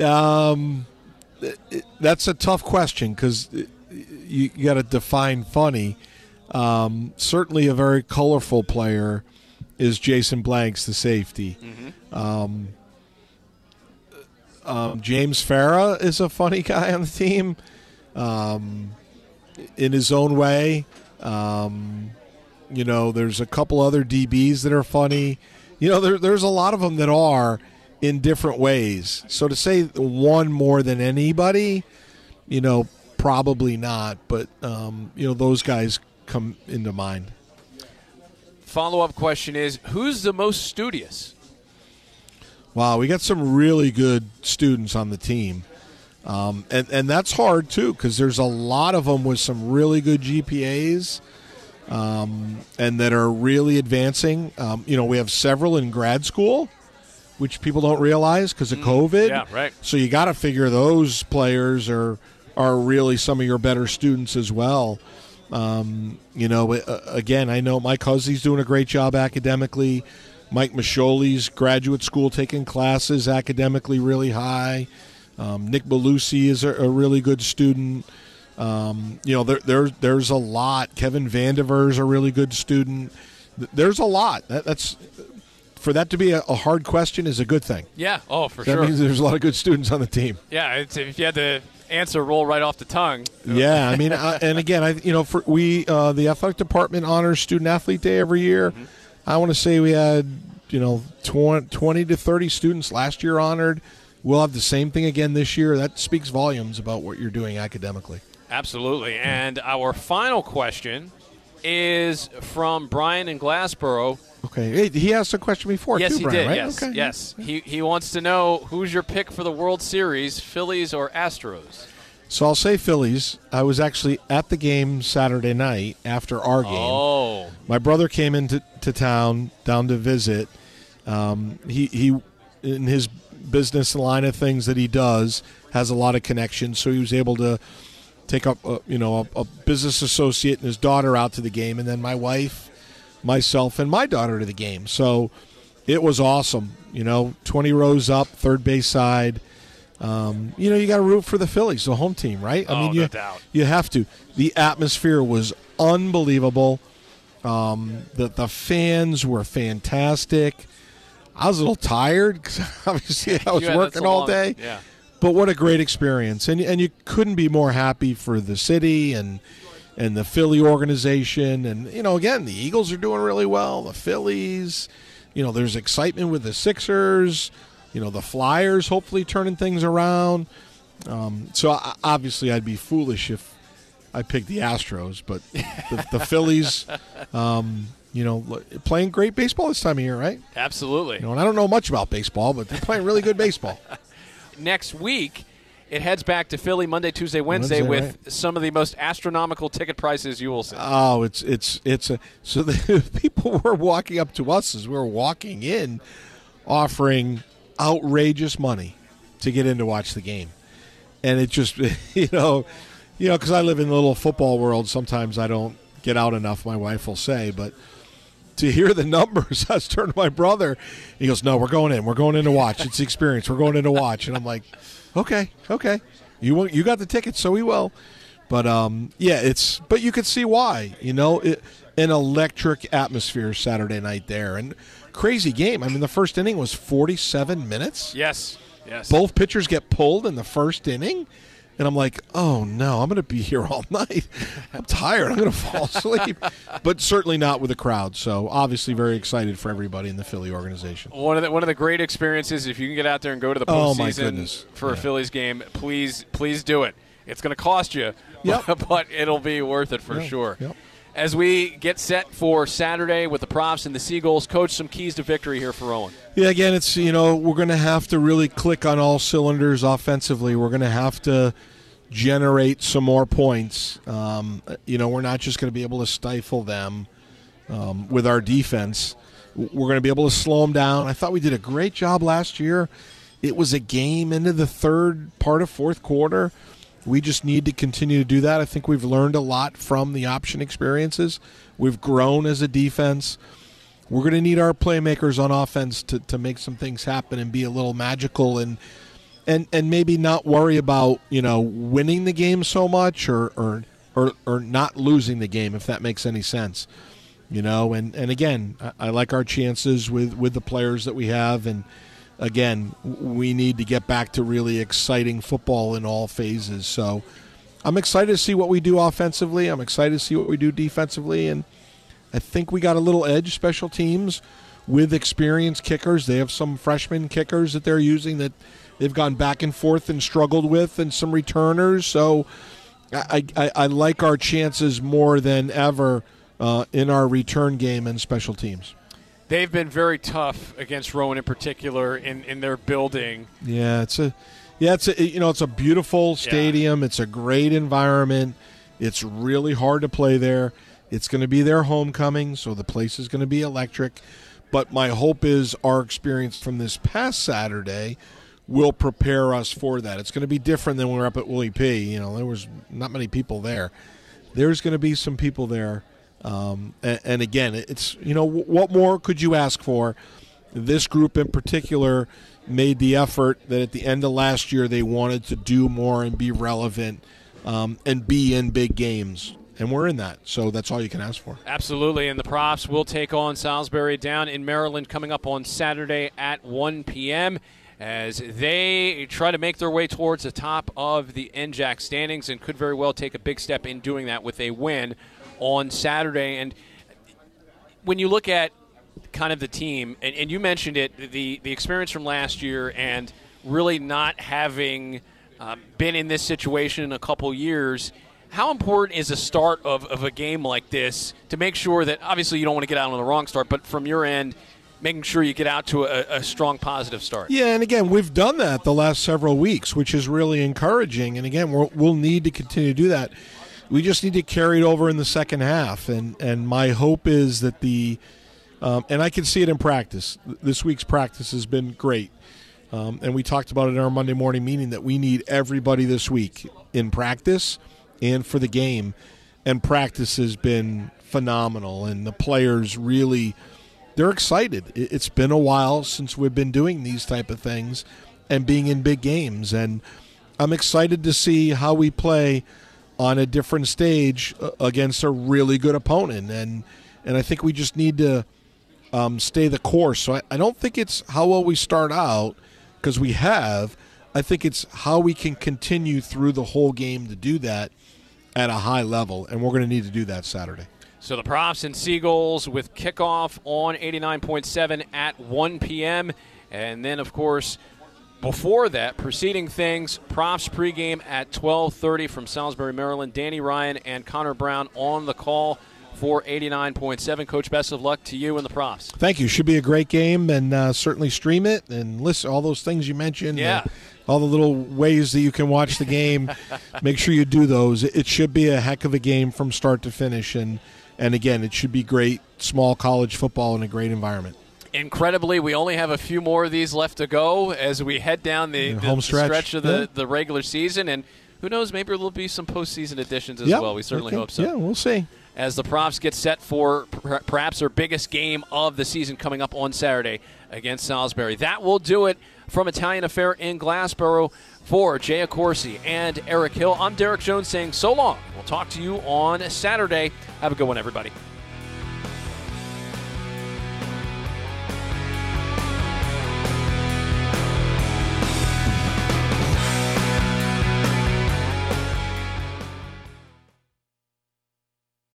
[SPEAKER 6] Um, it- it- that's a tough question because you, you got to define funny. Um, certainly, a very colorful player is Jason Blanks, the safety. Um, um, James Farah is a funny guy on the team, um, in his own way. Um, you know, there's a couple other DBs that are funny. You know, there, there's a lot of them that are in different ways. So to say one more than anybody, you know, probably not. But um, you know, those guys come into mind.
[SPEAKER 5] Follow up question is who's the most studious?
[SPEAKER 6] Wow, we got some really good students on the team, um, and and that's hard too because there's a lot of them with some really good GPAs, um, and that are really advancing. Um, you know, we have several in grad school, which people don't realize because of COVID.
[SPEAKER 5] yeah, right.
[SPEAKER 6] So you got to figure those players are are really some of your better students as well. Um, you know, uh, again, I know Mike Husley's doing a great job academically. Mike Masholi's graduate school taking classes academically really high. Um, Nick Belusi is a, a really good student. Um, you know, there, there, there's a lot. Kevin Vandiver is a really good student. There's a lot. That, that's for that to be a, a hard question is a good thing.
[SPEAKER 5] Yeah. Oh, for
[SPEAKER 6] that
[SPEAKER 5] sure.
[SPEAKER 6] means there's a lot of good students on the team.
[SPEAKER 5] yeah. It's, if you had to answer roll right off the tongue.
[SPEAKER 6] Yeah, I mean, uh, and again, I you know, for we uh, the athletic department honors student athlete day every year. I want to say we had you know 20, 20 to thirty students last year honored. We'll have the same thing again this year. That speaks volumes about what you're doing academically.
[SPEAKER 5] Absolutely. And our final question is from Brian in Glassboro.
[SPEAKER 6] Okay, he asked a question before
[SPEAKER 5] yes,
[SPEAKER 6] too,
[SPEAKER 5] he
[SPEAKER 6] Brian,
[SPEAKER 5] did.
[SPEAKER 6] right?
[SPEAKER 5] Yes,
[SPEAKER 6] Okay.
[SPEAKER 5] yes. He he wants to know who's your pick for the World Series, Phillies or Astros?
[SPEAKER 6] So I'll say Phillies. I was actually at the game Saturday night after our game.
[SPEAKER 5] Oh.
[SPEAKER 6] My brother came into to town down to visit. Um, he he in his business line of things that he does has a lot of connections, so he was able to take up a, you know a, a business associate and his daughter out to the game, and then my wife, myself, and my daughter to the game. So it was awesome. You know, twenty rows up, third base side. Um, you know, you got to root for the Phillies, the home team, right? I
[SPEAKER 5] Oh,
[SPEAKER 6] mean,
[SPEAKER 5] no
[SPEAKER 6] you
[SPEAKER 5] doubt.
[SPEAKER 6] you have to. The atmosphere was unbelievable. Um, the the fans were fantastic. I was a little tired because obviously I was
[SPEAKER 5] that's
[SPEAKER 6] working all
[SPEAKER 5] long-
[SPEAKER 6] day.
[SPEAKER 5] yeah.
[SPEAKER 6] But what a great experience, and and you couldn't be more happy for the city and and the Philly organization, and you know again the Eagles are doing really well. The Phillies, you know, there's excitement with the Sixers. You know, the Flyers hopefully turning things around. Um, so I, obviously, I'd be foolish if I picked the Astros, but the, the Phillies, um, you know, playing great baseball this time of year, right?
[SPEAKER 5] Absolutely.
[SPEAKER 6] You know, and I don't know much about baseball, but they're playing really good baseball.
[SPEAKER 5] Next week, it heads back to Philly Monday, Tuesday, Wednesday,
[SPEAKER 6] Wednesday,
[SPEAKER 5] with some of the most astronomical ticket prices you will see.
[SPEAKER 6] Oh, it's it's it's a so the people were walking up to us as we were walking in, offering outrageous money to get in to watch the game, and it just you know, you know, because I live in the little football world. Sometimes I don't get out enough. My wife will say, but to hear the numbers, I was turning to my brother. He goes, "No, we're going in. We're going in to watch. It's the experience. We're going in to watch." And I'm like, "Okay, okay. You want you got the tickets, so we will." But um, yeah, it's but you could see why. You know, it, an electric atmosphere Saturday night there, and crazy game. I mean, the first inning was 47 minutes.
[SPEAKER 5] Yes, yes.
[SPEAKER 6] Both pitchers get pulled in the first inning. And I'm like, oh no, I'm going to be here all night. I'm tired. I'm going to fall asleep. but certainly not with a crowd. So obviously, very excited for everybody in the Philly organization.
[SPEAKER 5] One of the one of the great experiences, if you can get out there and go to the
[SPEAKER 6] Oh,
[SPEAKER 5] postseason
[SPEAKER 6] goodness.
[SPEAKER 5] for a Phillies game, please please do it. It's going to cost you,
[SPEAKER 6] Yep.
[SPEAKER 5] but, but it'll be worth it for
[SPEAKER 6] Yeah,
[SPEAKER 5] sure.
[SPEAKER 6] yep.
[SPEAKER 5] As we get set for Saturday with the Profs and the Seagulls, coach, some keys to victory here for Rowan.
[SPEAKER 6] Yeah, again, it's you know we're going to have to really click on all cylinders offensively. We're going to have to generate some more points. Um, you know, we're not just going to be able to stifle them um, with our defense. We're going to be able to slow them down. I thought we did a great job last year. It was a game into the third part of fourth quarter. We just need to continue to do that. I think we've learned a lot from the option experiences. We've grown as a defense we're going to need our playmakers on offense to, to make some things happen and be a little magical and and and maybe not worry about you know winning the game so much or or or, or not losing the game if that makes any sense you know and and again I, I like our chances with with the players that we have and again we need to get back to really exciting football in all phases so I'm excited to see what we do offensively I'm excited to see what we do defensively and I think we got a little edge special teams with experienced kickers. They have some freshman kickers that they're using that they've gone back and forth and struggled with, and some returners. So I, I, I like our chances more than ever uh, in our return game and special teams.
[SPEAKER 5] They've been very tough against Rowan in particular in, in their building.
[SPEAKER 6] Yeah, it's a yeah, it's a you know it's a beautiful stadium. It's a great environment. It's really hard to play there. It's going to be their homecoming, so the place is going to be electric. But my hope is our experience from this past Saturday will prepare us for that. It's going to be different than when we were up at Willie P. You know, there was not many people there. There's going to be some people there. Um, and, and again, it's you know what more could you ask for? This group in particular made the effort that at the end of last year they wanted to do more and be relevant um, and be in big games, and we're in that. So that's all you can ask for.
[SPEAKER 5] Absolutely, and the Profs will take on Salisbury down in Maryland coming up on Saturday at 1 p.m. as they try to make their way towards the top of the NJAC standings and could very well take a big step in doing that with a win on Saturday. And when you look at kind of the team, and, and you mentioned it, the, the experience from last year and really not having um, been in this situation in a couple years, how important is a start of, of a game like this to make sure that obviously you don't want to get out on the wrong start, but from your end, making sure you get out to a, a strong positive start?
[SPEAKER 6] Yeah, and again, we've done that the last several weeks, which is really encouraging. And again, we'll, we'll need to continue to do that. We just need to carry it over in the second half, and and my hope is that the, um, and I can see it in practice. This week's practice has been great, um, and we talked about it in our Monday morning meeting that we need everybody this week in practice and for the game, and practice has been phenomenal, and the players really they're excited. It- It's been a while since we've been doing these type of things and being in big games, and I'm excited to see how we play on a different stage uh, against a really good opponent, and and I think we just need to um, stay the course. So I, I don't think it's how well we start out because we have. I think it's how we can continue through the whole game to do that at a high level, and we're going to need to do that Saturday.
[SPEAKER 5] So the Profs and Seagulls with kickoff on 89.7 at 1 p.m. And then, of course, Before that, preceding things, Profs pregame at 12:30 from Salisbury, Maryland. Danny Ryan and Connor Brown on the call for 89.7. Coach, best of luck to you and the Profs.
[SPEAKER 6] Thank you. Should be a great game, and uh, certainly stream it and listen all those things you mentioned.
[SPEAKER 5] Yeah.
[SPEAKER 6] uh, all the little ways that you can watch the game. Make sure you do those. It should be a heck of a game from start to finish, and and again, it should be great small college football in a great environment.
[SPEAKER 5] Incredibly, we only have a few more of these left to go as we head down the,
[SPEAKER 6] The home
[SPEAKER 5] the
[SPEAKER 6] stretch.
[SPEAKER 5] of the,
[SPEAKER 6] Yeah.
[SPEAKER 5] the regular season. And who knows, maybe there'll be some postseason additions as
[SPEAKER 6] Yep.
[SPEAKER 5] well. We certainly
[SPEAKER 6] Okay.
[SPEAKER 5] hope so.
[SPEAKER 6] Yeah, we'll see.
[SPEAKER 5] As the Profs get set for per- perhaps their biggest game of the season coming up on Saturday against Salisbury. That will do it from Italian Affair in Glassboro for Jay Accorsi and Eric Hill. I'm Derek Jones saying so long. We'll talk to you on Saturday. Have a good one, everybody.